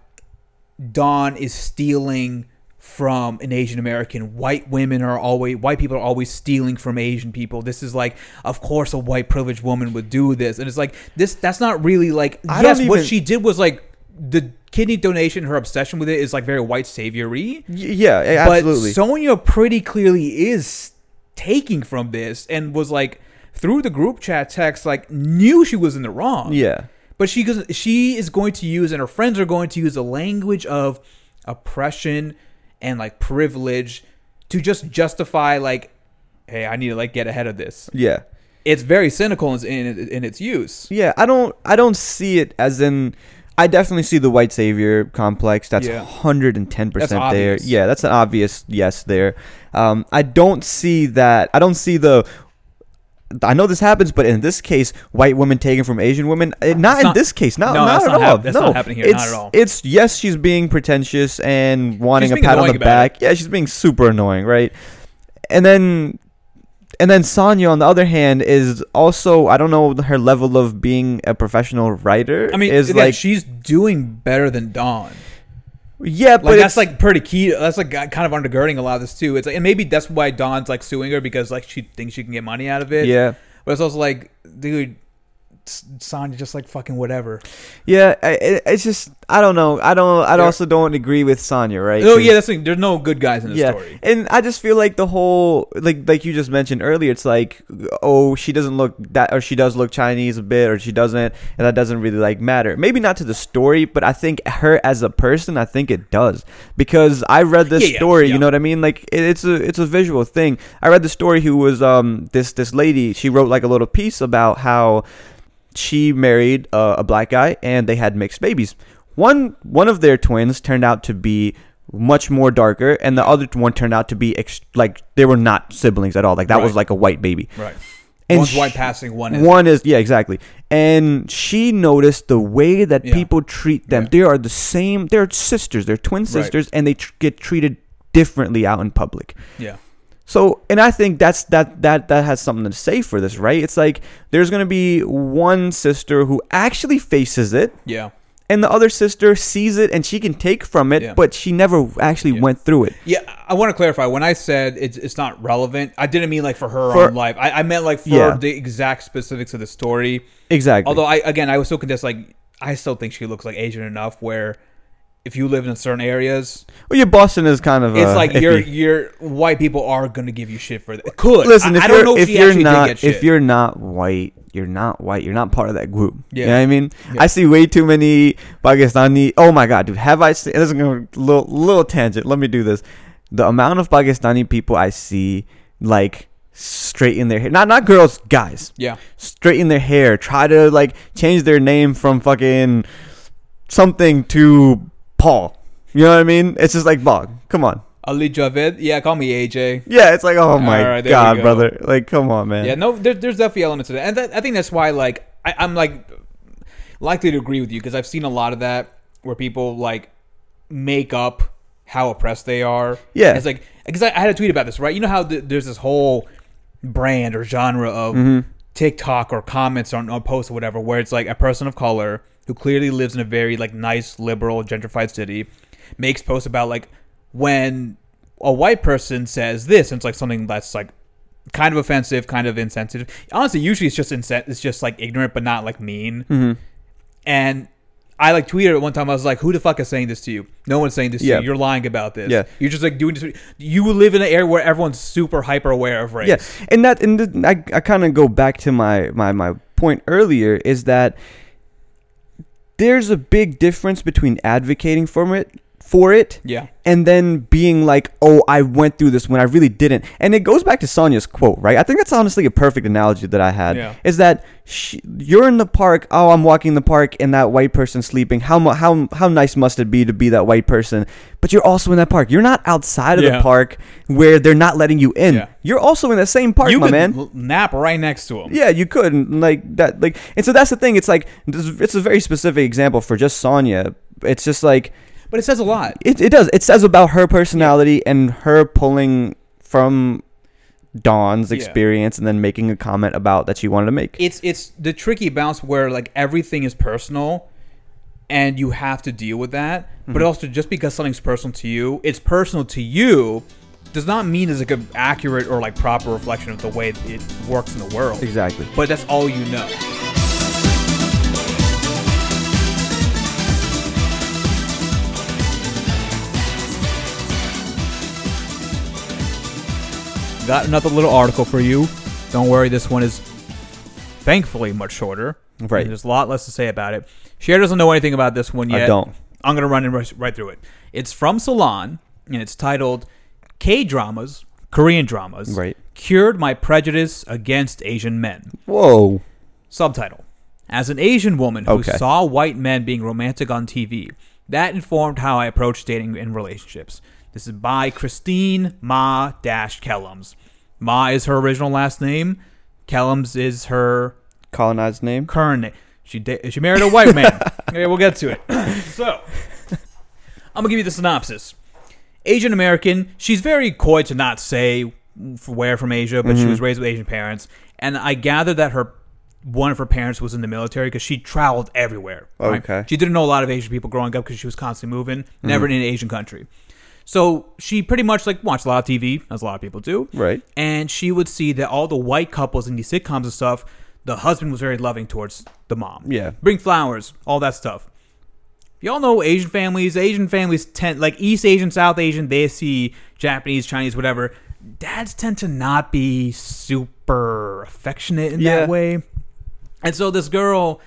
Dawn is stealing from an Asian American. White women are always white people are always stealing from Asian people. This is like, of course, a white privileged woman would do this, and it's like this. That's not really like. I yes, don't what even- she did was like the kidney donation. Her obsession with it is like very white saviory. Y- yeah, absolutely. But Sonya pretty clearly is taking from this and was like through the group chat text, like knew she was in the wrong. yeah. But she goes, she is going to use, and her friends are going to use the language of oppression and like privilege to just justify like, hey, I need to like get ahead of this. Yeah. It's very cynical in, in, in its use. Yeah, I don't I don't see it as in I definitely see the white savior complex. That's Yeah. hundred and ten That's percent there. obvious. Yeah, that's an obvious yes there. Um, I don't see that. I don't see the. I know this happens, but in this case, white women taken from Asian women. eh, Not in this case. Not, no, not that's at not all. hap- that's no, not happening here, not It's, at all. It's yes, she's being pretentious and wanting She's a pat on the back. Yeah, she's being super annoying, right? And then and then Sonya, on the other hand, is also I don't know her level of being a professional writer. I mean, is like she's doing better than Dawn. Yeah, but Like it's that's like pretty key. That's like kind of undergirding a lot of this too. It's like, and maybe that's why Dawn's like suing her because like she thinks she can get money out of it. yeah, But it's also like, dude, Sonya just like fucking whatever. yeah. I- it's just I don't know. I don't. I also don't agree with Sonya, right? Oh yeah, that's the thing. There's no good guys in this yeah, story. and I just feel like the whole like like you just mentioned earlier, it's like oh she doesn't look that or she does look Chinese a bit or she doesn't, and that doesn't really like matter. Maybe not to the story, but I think her as a person, I think it does because I read this yeah, story. yeah. You know what I mean? Like it, it's a it's a visual thing. I read the story. Who was um this this lady? She wrote like a little piece about how she married uh, a black guy and they had mixed babies. One one of their twins turned out to be much more darker, and the other one turned out to be ex- like they were not siblings at all. Like that was like a white baby. Right. And One's sh- white passing, one is. One is yeah, exactly. And she noticed the way that Yeah. people treat them. Yeah. They are the same. They're sisters. They're twin sisters, and they tr- get treated differently out in public. Yeah. So, and I think that's that that that has something to say for this, right? It's like there's gonna be one sister who actually faces it, Yeah. and the other sister sees it and she can take from it, Yeah. but she never actually Yeah. went through it. Yeah, I want to clarify. When I said it's, it's not relevant, I didn't mean like for her For- own life. I, I meant like for Yeah. the exact specifics of the story. Exactly. Although I again, I was still contest like I still think she looks like Asian enough where if you live in certain areas, Well, your Boston is kind of. it's uh, like you're white people are gonna give you shit for that. Could Listen, I, if I don't you're know if, if you're not if you're not white, you're not white. You're not part of that group. Yeah. You know what I mean? Yeah. I see way too many Pakistani. Oh my god, dude! Have I seen? This is a little little tangent. Let me do this. The amount of Pakistani people I see like straighten their hair. Not not girls, guys. yeah, Straighten their hair. Try to like change their name from fucking something to Paul. You know what I mean? It's just like Bog. Come on. Ali Javed, yeah, call me AJ. Yeah, it's like oh my there god, go. brother. Like come on, man. Yeah, no, there, there's definitely elements to that, and that, I think that's why, like, I, I'm like likely to agree with you because I've seen a lot of that where people like make up how oppressed they are. Yeah. it's like because I, I had a tweet about this, right? You know how th- there's this whole brand or genre of Mm-hmm. TikTok or comments on, on posts or whatever, where it's like a person of color who clearly lives in a very like nice, liberal, gentrified city makes posts about like when a white person says this, and it's like something that's like kind of offensive, kind of insensitive. Honestly, usually it's just insen- it's just like ignorant, but not like mean. Mm-hmm. And I like tweeted at one time. I was like, "Who the fuck is saying this to you? No one's saying this Yeah. to you. You're lying about this. Yeah. you're just like doing this. You live in an area where everyone's super hyper aware of race. Yeah, and that and th- I I kind of go back to my my my point earlier is that there's a big difference between advocating for it for it yeah, and then being like, "Oh, I went through this when I really didn't." And it goes back to Sonya's quote, right? I think that's honestly a perfect analogy that I had. Yeah. Is that she, you're in the park? Oh, I'm walking the park, and that white person sleeping. How how how nice must it be to be that white person? But you're also in that park. You're not outside of Yeah. the park where they're not letting you in. Yeah. You're also in the same park, you my man. nap right next to him. Yeah, you could and, like that like and so that's the thing. It's like it's a very specific example for just Sonya. It's just like but it says a lot. it, it does. It says about her personality and her pulling from Dawn's Yeah. experience and then making a comment about that she wanted to make. It's it's the tricky balance where like everything is personal, and you have to deal with that. Mm-hmm. But also, just because something's personal to you, it's personal to you, does not mean it's like an accurate or like proper reflection of the way it works in the world. exactly. But that's all you know. Got another little article for you. Don't worry, this one is thankfully much shorter. Right. There's a lot less to say about it. Cher doesn't know anything about this one yet. I don't. I'm gonna run in right, through it. It's from Salon, and it's titled "K dramas, Korean dramas, Right. cured my prejudice against Asian men." Whoa. Subtitle: As an Asian woman who Okay. saw white men being romantic on TV, that informed how I approach dating and relationships. This is by Christine Ma Dash Kellams. Ma is her original last name. Kellams is her Colonized name. current name. She da- she married a white man. okay, we'll get to it. so, I'm gonna give you the synopsis. Asian American. She's very coy to not say where from Asia, but she Mm-hmm. was raised with Asian parents, and I gather that her one of her parents was in the military because she traveled everywhere. right? Okay. She didn't know a lot of Asian people growing up because she was constantly moving, never Mm-hmm. in an Asian country. So she pretty much like watched a lot of TV, as a lot of people do Right. and she would see that all the white couples in these sitcoms and stuff, the husband was very loving towards the mom. Yeah. Bring flowers, all that stuff. Y'all know Asian families, Asian families tend like East Asian, South Asian, they see Japanese, Chinese, whatever. Dads tend to not be super affectionate in Yeah. that way. And so this girl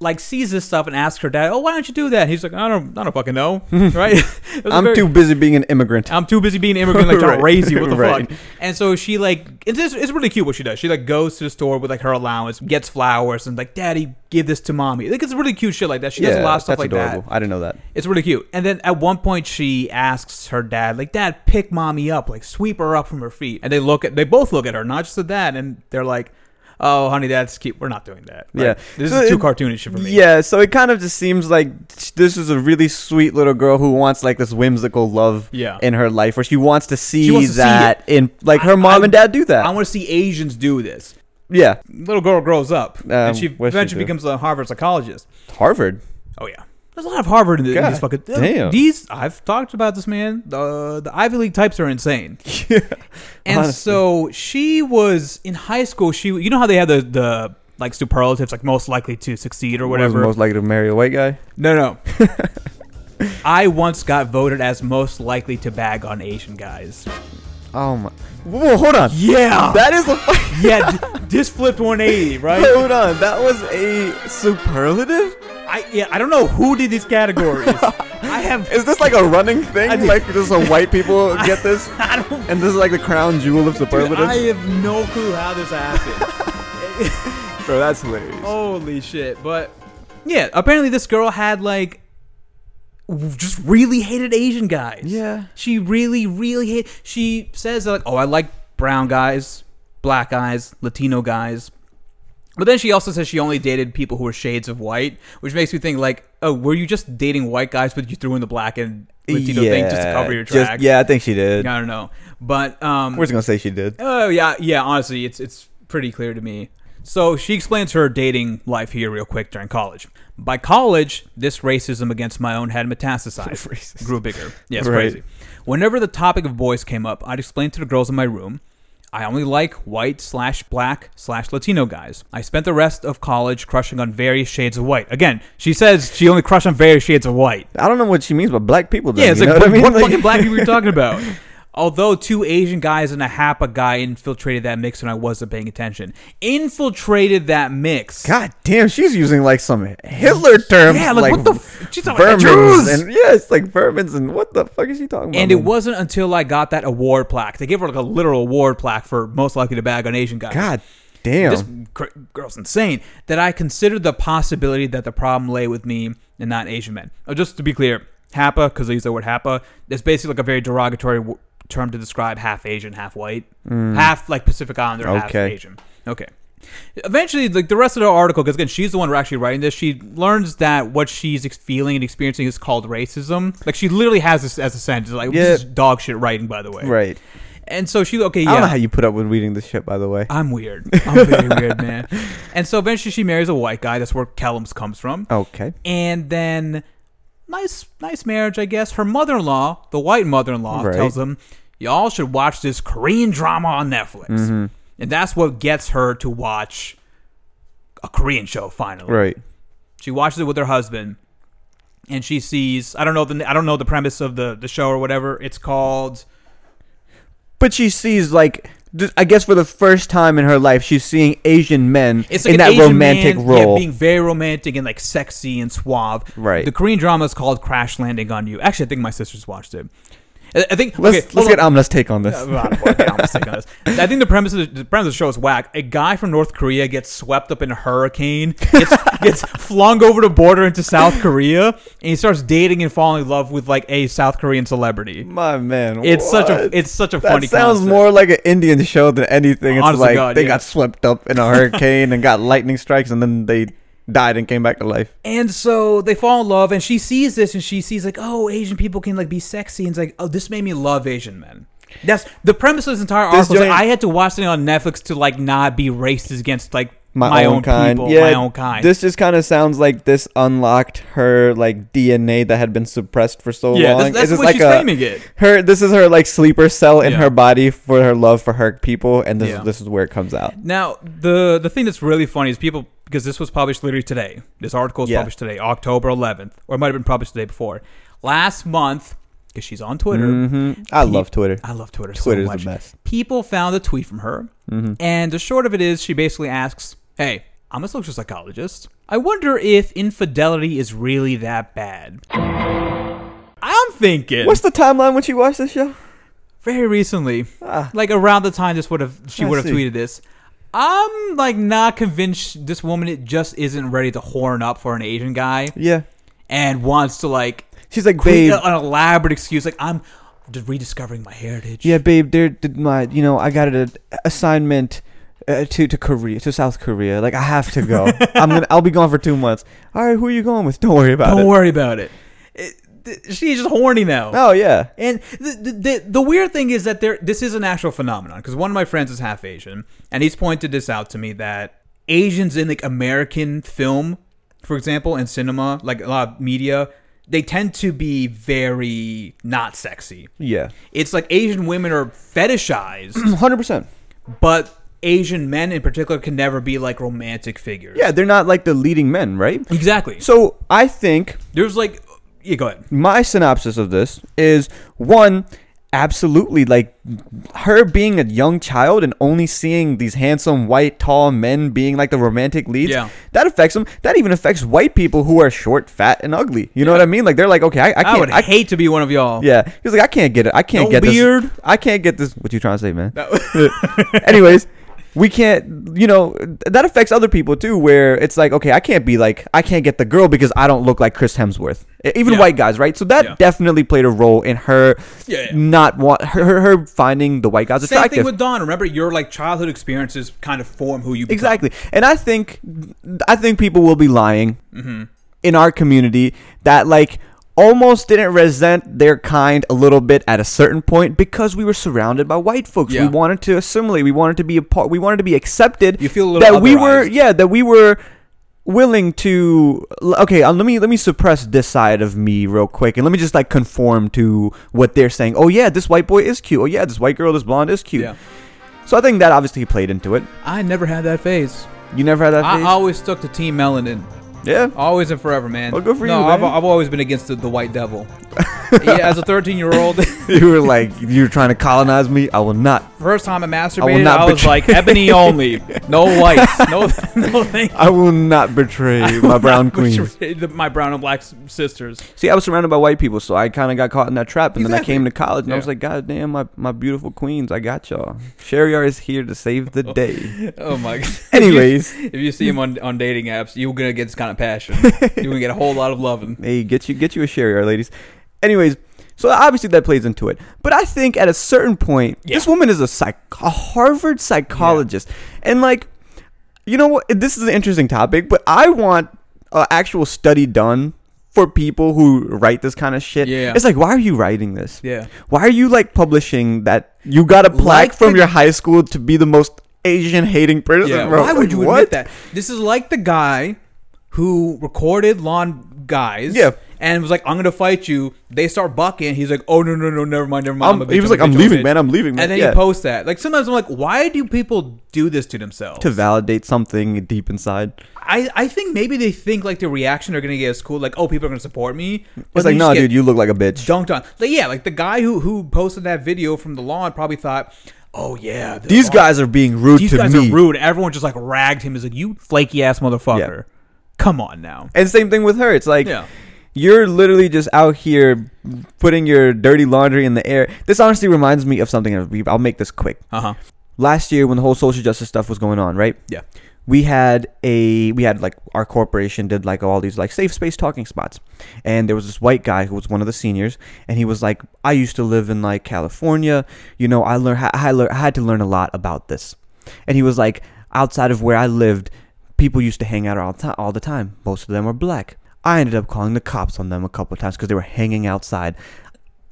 like sees this stuff and asks her dad, "Oh, why don't you do that?" And he's like, "I don't, I don't fucking know." right? It was a I'm very- too busy being an immigrant. I'm too busy being an immigrant, like trying Right. to raise you. What the Right. fuck? And so she like, it's, it's really cute what she does. She like goes to the store with like her allowance, gets flowers, and like, Daddy, give this to mommy. Like it's really cute shit like that. She does a lot of stuff that's like adorable. that. I didn't know that. It's really cute. And then at one point she asks her dad, like, Dad, pick mommy up, like sweep her up from her feet. And they look at, they both look at her, not just the dad, and they're like, Oh, honey, that's cute. We're not doing that. Right? Yeah. this So is too it- cartoonish for me. Yeah, so it kind of just seems like this is a really sweet little girl who wants like this whimsical love Yeah. in her life, where she wants to see wants to see that in like her I- mom I- and dad do that. I want to see Asians do this. yeah, Little girl grows up, Um, and she what she eventually becomes a Harvard psychologist. Harvard. Oh yeah, there's a lot of Harvard in, the, in God these fucking damn. These I've talked about this man. The the Ivy League types are insane. Yeah. and honestly. so she was in high school. She you know how they have the the like superlatives like most likely to succeed or whatever. most likely to marry a white guy. no, no. I once got voted as most likely to bag on Asian guys. Oh my. Whoa, hold on. Yeah. That is a. yeah, d- this flipped 180, right? hold on. That was a superlative. I yeah, I don't know who did these categories. I have Is this like a running thing? I like just so white people get this, I don't and this is like the crown jewel of superlatives. I have no clue how this happened. Bro, that's hilarious. Holy shit. But yeah, apparently this girl had like just really hated Asian guys. Yeah. She really, really hate she says like, Oh, I like brown guys, black guys, Latino guys. But then she also says she only dated people who were shades of white, which makes me think like, oh, were you just dating white guys but you threw in the black and Latino thing just to cover your just- tracks? yeah, I think she did. I don't know. But um We're just gonna say she did. Oh yeah, yeah. Honestly, it's it's pretty clear to me. So she explains her dating life here real quick during college. By college, this racism against my own had metastasized, grew bigger. Yeah, it's Right. crazy. Whenever the topic of boys came up, I'd explain to the girls in my room. I only like white slash black slash Latino guys. I spent the rest of college crushing on various shades of white. Again, she says she only crushed on various shades of white. I don't know what she means, but black people. Then, Yeah, it's like what, I mean? what fucking black people are you talking about? Although two Asian guys and a Hapa guy infiltrated that mix when I wasn't paying attention. Infiltrated that mix. God damn, she's using like some Hitler terms. Yeah, like, what the f- she's talking about Jews! and yeah, it's like vermins and what the fuck is she talking about? And it man? wasn't until I got that award plaque. They gave her like a literal award plaque for most likely to bag on Asian guys. God damn. this cr- girl's insane. That I considered the possibility that the problem lay with me and not Asian men. Oh, just to be clear, Hapa, because I use the word Hapa, is basically like a very derogatory term to describe half Asian, half white, half like Pacific Islander, half Mm. Okay. Asian. Okay. Eventually, like the rest of the article, because again, she's the one who actually writing this. She learns that what she's ex- feeling and experiencing is called racism. Like she literally has this as a sentence. Like Yeah. this is dog shit writing, by the way. right. And so she okay, yeah. I don't know how you put up with reading this shit, by the way. I'm weird. I'm very weird, man. And so eventually she marries a white guy. That's where Kellams comes from. Okay. And then, nice, nice marriage, I guess. Her mother-in-law, the white mother-in-law, Right. tells them, "Y'all should watch this Korean drama on Netflix." Mm-hmm. And that's what gets her to watch a Korean show. Finally, Right. she watches it with her husband, and she sees. I don't know the I don't know the premise of the the show or whatever. It's called. But she sees like I guess for the first time in her life, she's seeing Asian men like in that Asian romantic man, role. yeah, being very romantic and like sexy and suave. Right. The Korean drama is called Crash Landing on You. Actually, I think my sisters watched it. I think let's okay, let's get. Amna's take on this. Well, okay, I'm gonna take on this. I think the premise of the, the premise of the show is whack. A guy from North Korea gets swept up in a hurricane, gets, gets flung over the border into South Korea, and he starts dating and falling in love with like a South Korean celebrity. My man, It's such a what? it's such a that funny. sounds concept. more like an Indian show than anything. It's Honest to like God, they yeah. got swept up in a hurricane and got lightning strikes, and then they died and came back to life. And so they fall in love, and she sees this, and she sees like, oh, Asian people can like be sexy, and it's like, oh, this made me love Asian men. That's the premise of this entire This article. is, like, joint- I had to watch it on Netflix to like not be racist against like My, my, own, own, kind, people, yeah. my own kind. This just kind of sounds like this unlocked her like DNA that had been suppressed for so yeah, long. that's, that's what just she's like a, framing it. her. This is her like sleeper cell in Yeah. her body for her love for her people, and this Yeah. is this is where it comes out. Now, the the thing that's really funny is people because this was published literally today. This article was Yeah. published today, October 11th, or it might have been published the day before. Last month, because she's on Twitter. hmm I Pe- love Twitter. I love Twitter Twitter's so much. the best. People found a tweet from her, hmm and the short of it is, she basically asks, "Hey, I'm a social psychologist. I wonder if infidelity is really that bad." I'm thinking What's the timeline when she watched this show? very recently, Ah, like around the time this would have she would have tweeted this. I'm like not convinced this woman it just isn't ready to horn up for an Asian guy yeah. and wants to like She's like, babe. an elaborate excuse like I'm rediscovering my heritage. Yeah, babe. There, did my, you know, I got an assignment uh, to to Korea, to South Korea. Like, I have to go. I'm gonna, I'll be gone for two months. All right, who are you going with? Don't worry about it. Don't it. worry about it. It- th- She's just horny now. Oh yeah. And the, the, the, the weird thing is that there this is an actual phenomenon because one of my friends is half Asian and he's pointed this out to me that Asians in like American film, for example, and cinema, like a lot of media, they tend to be very not sexy. Yeah. It's like Asian women are fetishized, Hundred percent. but Asian men in particular can never be like romantic figures. Yeah, they're not like the leading men, right? Exactly. So I think There's like Yeah, go ahead. my synopsis of this is one absolutely like her being a young child and only seeing these handsome white tall men being like the romantic leads Yeah. that affects them that even affects white people who are short fat and ugly you know what i mean like they're like okay i, I can't I would I, hate to be one of y'all. yeah he's like i can't get it i can't No get beard. this i can't get this what you trying to say man That- anyways we can't you know that affects other people too where it's like okay i can't be like i can't get the girl because i don't look like chris hemsworth even Yeah. white guys right so that Yeah. definitely played a role in her Yeah, not want her, her her finding the white guys Same attractive thing with Dawn. Remember, your like childhood experiences kind of form who you become. exactly and i think i think people will be lying Mm-hmm. in our community that like almost didn't resent their kind a little bit at a certain point because we were surrounded by white folks Yeah. we wanted to assimilate we wanted to be a part we wanted to be accepted You feel a little that we were yeah that we were willing to okay uh, let me let me suppress this side of me real quick and let me just like conform to what they're saying oh yeah this white boy is cute oh yeah this white girl this blonde is cute Yeah. so i think that obviously played into it I never had that phase. you never had that I phase? always stuck to Team Melanin. Yeah Always and forever, man. Well, good for no, you, I've, man. I've always been against the, the white devil. yeah, as a 13 year old, you were like you're trying to colonize me i will not first time I masturbated, not I, was betray- like ebony only, no whites, no, no thank i will not betray my brown queens The- My brown and black s- sisters. see i was surrounded by white people so i kind of got caught in that trap and then i Exactly. came to college and i was like god damn my, my beautiful queens i got y'all sherry is here to save the oh. day Oh my god. Anyways. if you, if you see him on, on dating apps, you're gonna get this kind of passion. You're gonna get a whole lot of loving. Hey, get you get you a Sherry, our ladies. Anyways, so obviously that plays into it. But I think at a certain point, Yeah. this woman is a psych a Harvard psychologist. And like you know what this is an interesting topic, but I want an actual study done for people who write this kind of shit. Yeah. It's like why are you writing this? Yeah. Why are you like publishing that you got a plaque Like from the- your high school to be the most Asian hating person? Yeah. bro? Why would Like, you what? admit that? This is like the guy who recorded Lawn Guys. Yeah. And was like, I'm gonna fight you. They start bucking. He's like, Oh no no no, never mind, never mind. I'm- I'm he was I'm like, a "I'm leaving, man, I'm leaving, man." And then Yeah. he posts that. Like sometimes I'm like, why do people do this to themselves? to validate something deep inside. I, I think maybe they think like the reaction they're gonna get is cool. Like, oh, people are gonna support me. But It's like, no, dude, you look like a bitch. dunked on. Like, yeah, like the guy who who posted that video from the lawn probably thought, oh yeah, the These lawn- guys are being rude these to guys me. are rude. Everyone just like ragged him as like you flaky ass motherfucker. Come on now. And same thing with her. It's like Yeah. you're literally just out here putting your dirty laundry in the air. This honestly reminds me of something. I'll make this quick. Uh huh. Last year, when the whole social justice stuff was going on, right? Yeah. we had a we had like our corporation did like all these like safe space talking spots and there was this white guy who was one of the seniors and he was like i used to live in like california you know i learned I, lear- I had to learn a lot about this and he was like outside of where i lived people used to hang out all, all the time most of them were black i ended up calling the cops on them a couple of times because they were hanging outside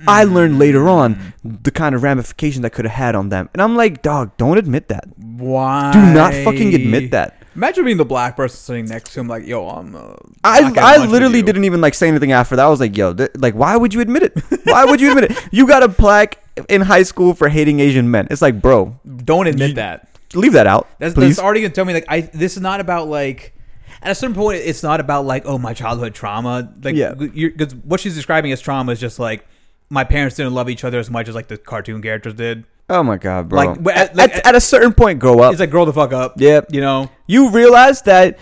I learned later on the kind of ramifications that could have had on them. And I'm like, dog, don't admit that. Why? Do not fucking admit that. Imagine being the black person sitting next to him, like, yo, I'm. Uh, I, I literally didn't even like say anything after that. I was like, yo, th- like, why would you admit it? Why would you admit it? You got a plaque in high school for hating Asian men. It's like, bro, Don't admit that. Leave that out, That's, please. that's already gonna tell me like I. This is not about like. At a certain point, it's not about like oh my childhood trauma. Like Yeah. because what she's describing as trauma is just like my parents didn't love each other as much as like the cartoon characters did. oh my god, bro. Like, at, like- at, at a certain point, grow up. It's like grow the fuck up. Yep. You know. you realize that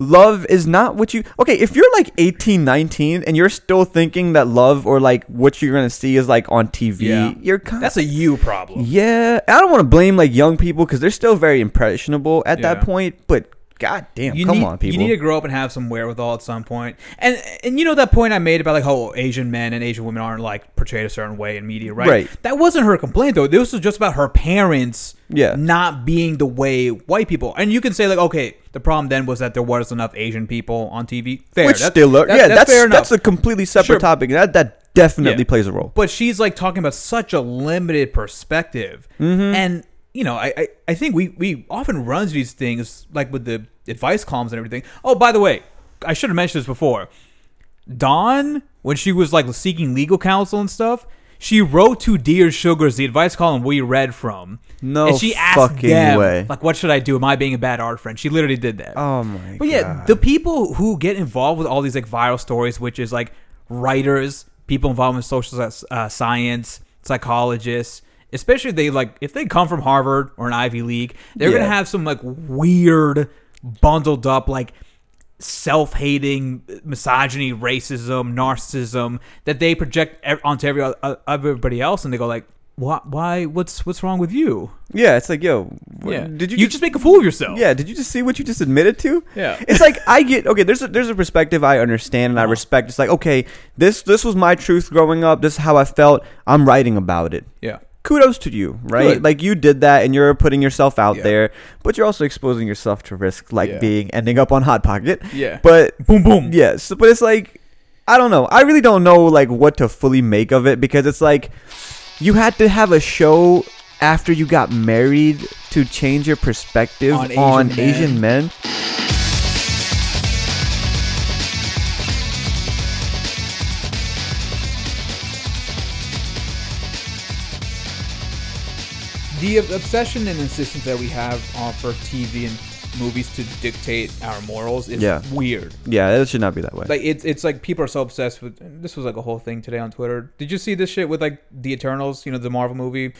love is not what you okay if you're like 18 19 and you're still thinking that love or like what you're gonna see is like on tv Yeah. you're kind That's a you problem. yeah i don't want to blame like young people because they're still very impressionable at that point but god damn you come need, on people You need to grow up and have some wherewithal at some point. And and you know that point I made about like how Asian men and Asian women aren't like portrayed a certain way in media, right? Right. That wasn't her complaint though. This was just about her parents Yeah. not being the way white people. And you can say like, okay, the problem then was that there was enough Asian people on TV. Fair. which That's- still are, that- yeah that's fair that's, a completely separate Sure. topic that that definitely Yeah. plays a role But she's like talking about such a limited perspective, Mm-hmm. and you know, I, I I think we we often run these things like with the advice columns and everything. Oh, by the way, I should have mentioned this before. Dawn, when she was like seeking legal counsel and stuff, she wrote to Dear Sugars the advice column we read from. No and she asked fucking them, way. like, "What should I do? Am I being a bad art friend?" She literally did that. oh my But yeah, God. the people who get involved with all these like viral stories, which is like writers, people involved in social uh, science, psychologists, especially if they like if they come from Harvard or an Ivy League, they're Yeah. gonna have some like weird, bundled up like self-hating misogyny racism narcissism that they project onto every everybody else and they go like why why what's what's wrong with you Yeah, it's like, yo, yeah did you, you just make a fool of yourself Yeah, did you just see what you just admitted to? Yeah. It's like I get okay, there's a there's a perspective I understand and I Uh-huh. respect. It's like, okay, this this was my truth growing up, this is how I felt. I'm writing about it. yeah Kudos to you, right? Good. Like you did that and you're putting yourself out Yeah. there, but you're also exposing yourself to risk like Yeah. being ending up on hot pocket. yeah But boom boom yes, but it's like I don't know. I really don't know like what to fully make of it because it's like you had to have a show after you got married to change your perspective On on Asian Asian, men. The obsession and insistence that we have on for TV and movies to dictate our morals is Yeah. weird. Yeah, it should not be that way. Like it's it's like people are so obsessed with. This was like a whole thing today on Twitter. Did you see this shit with like the Eternals? You know the Marvel movie.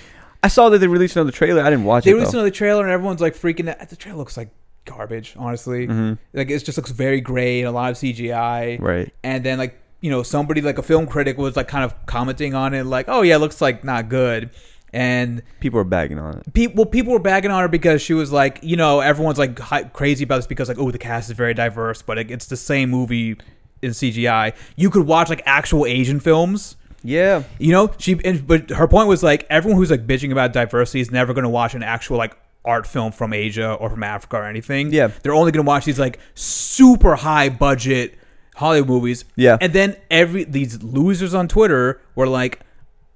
I saw that they released another trailer. I didn't watch it. They it released though. another trailer and everyone's like freaking out. The trailer looks like garbage, honestly. Mhm. Like it just looks very gray and a lot of CGI. Right. And then like you know somebody like a film critic was like kind of commenting on it like, oh yeah, it looks like not good. And People are bagging on it. people well, people were bagging on her because she was like, you know, everyone's like hi- crazy about this because like, oh, the cast is very diverse, but it, it's the same movie in CGI. You could watch like actual Asian films. Yeah. You know, she and, but her point was like everyone who's like bitching about diversity is never going to watch an actual like art film from Asia or from Africa or anything. Yeah. they're only going to watch these like super high budget Hollywood movies. Yeah. and then every these losers on Twitter were like,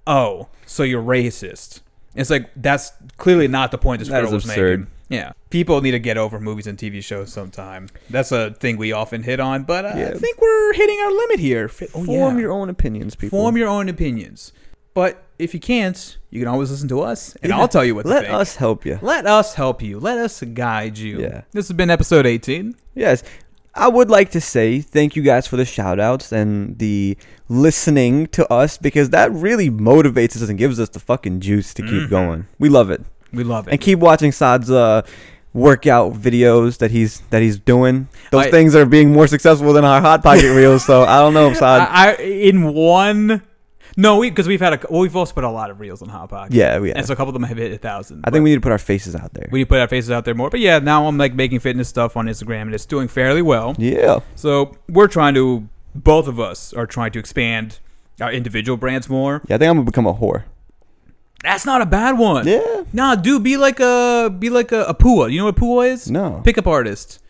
"Oh, so you're racist?" It's like that's clearly not the point this That girl was absurd. making. Yeah, people need to get over movies and TV shows sometime. That's a thing we often hit on, but uh, I think we're hitting our limit here. Oh, Form yeah. your own opinions, people. Form your own opinions. But if you can't, you can always listen to us, and Yeah. I'll tell you what to Let us help you. Let us help you. Let us guide you. Yeah. This has been episode 18. Yes. I would like to say thank you guys for the shout outs and the listening to us because that really motivates us and gives us the fucking juice to keep Mhm. going. We love it. We love it. And keep watching Saad's uh, workout videos that he's that he's doing. Those I- things are being more successful than our hot pocket reels, so I don't know, Saad. I, I in one. No, we because we've had a well, we've also put a lot of reels on Hot Pocket. yeah, yeah. and so a couple of them have hit a thousand. I think we need to put our faces out there. we need to put our faces out there more. But yeah, now I'm like making fitness stuff on Instagram, and it's doing fairly well. yeah. So we're trying to, both of us are trying to expand our individual brands more. Yeah, I think I'm gonna become a whore. That's not a bad one. Yeah. Nah, dude, be like a be like a, a Pua. You know what Pua is? No. Pickup artist.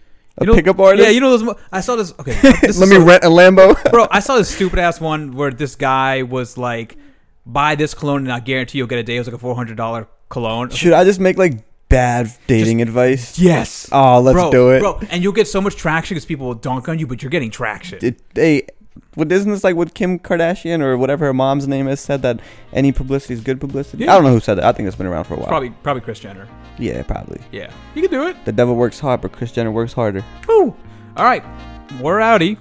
A You know- pickup artist? Yeah, you know those. mo- I saw this. Okay, this Let me so- rent a Lambo. bro. I saw this stupid ass one where this guy was like, "Buy this cologne and I guarantee you'll get a day." It was like a four hundred dollar cologne. Should I just make like bad dating advice? Yes. Oh, let's bro, do it. bro. And you'll get so much traction because people will dunk on you, but you're getting traction. it, they what isn't this like what Kim Kardashian or whatever her mom's name is said that any publicity is good publicity? Yeah. I don't know who said that. I think that's been around for a while. probably probably Kris Jenner. Yeah, probably. Yeah, you can do it. The devil works hard, but Kris Jenner works harder. Woo. All right, we're outie.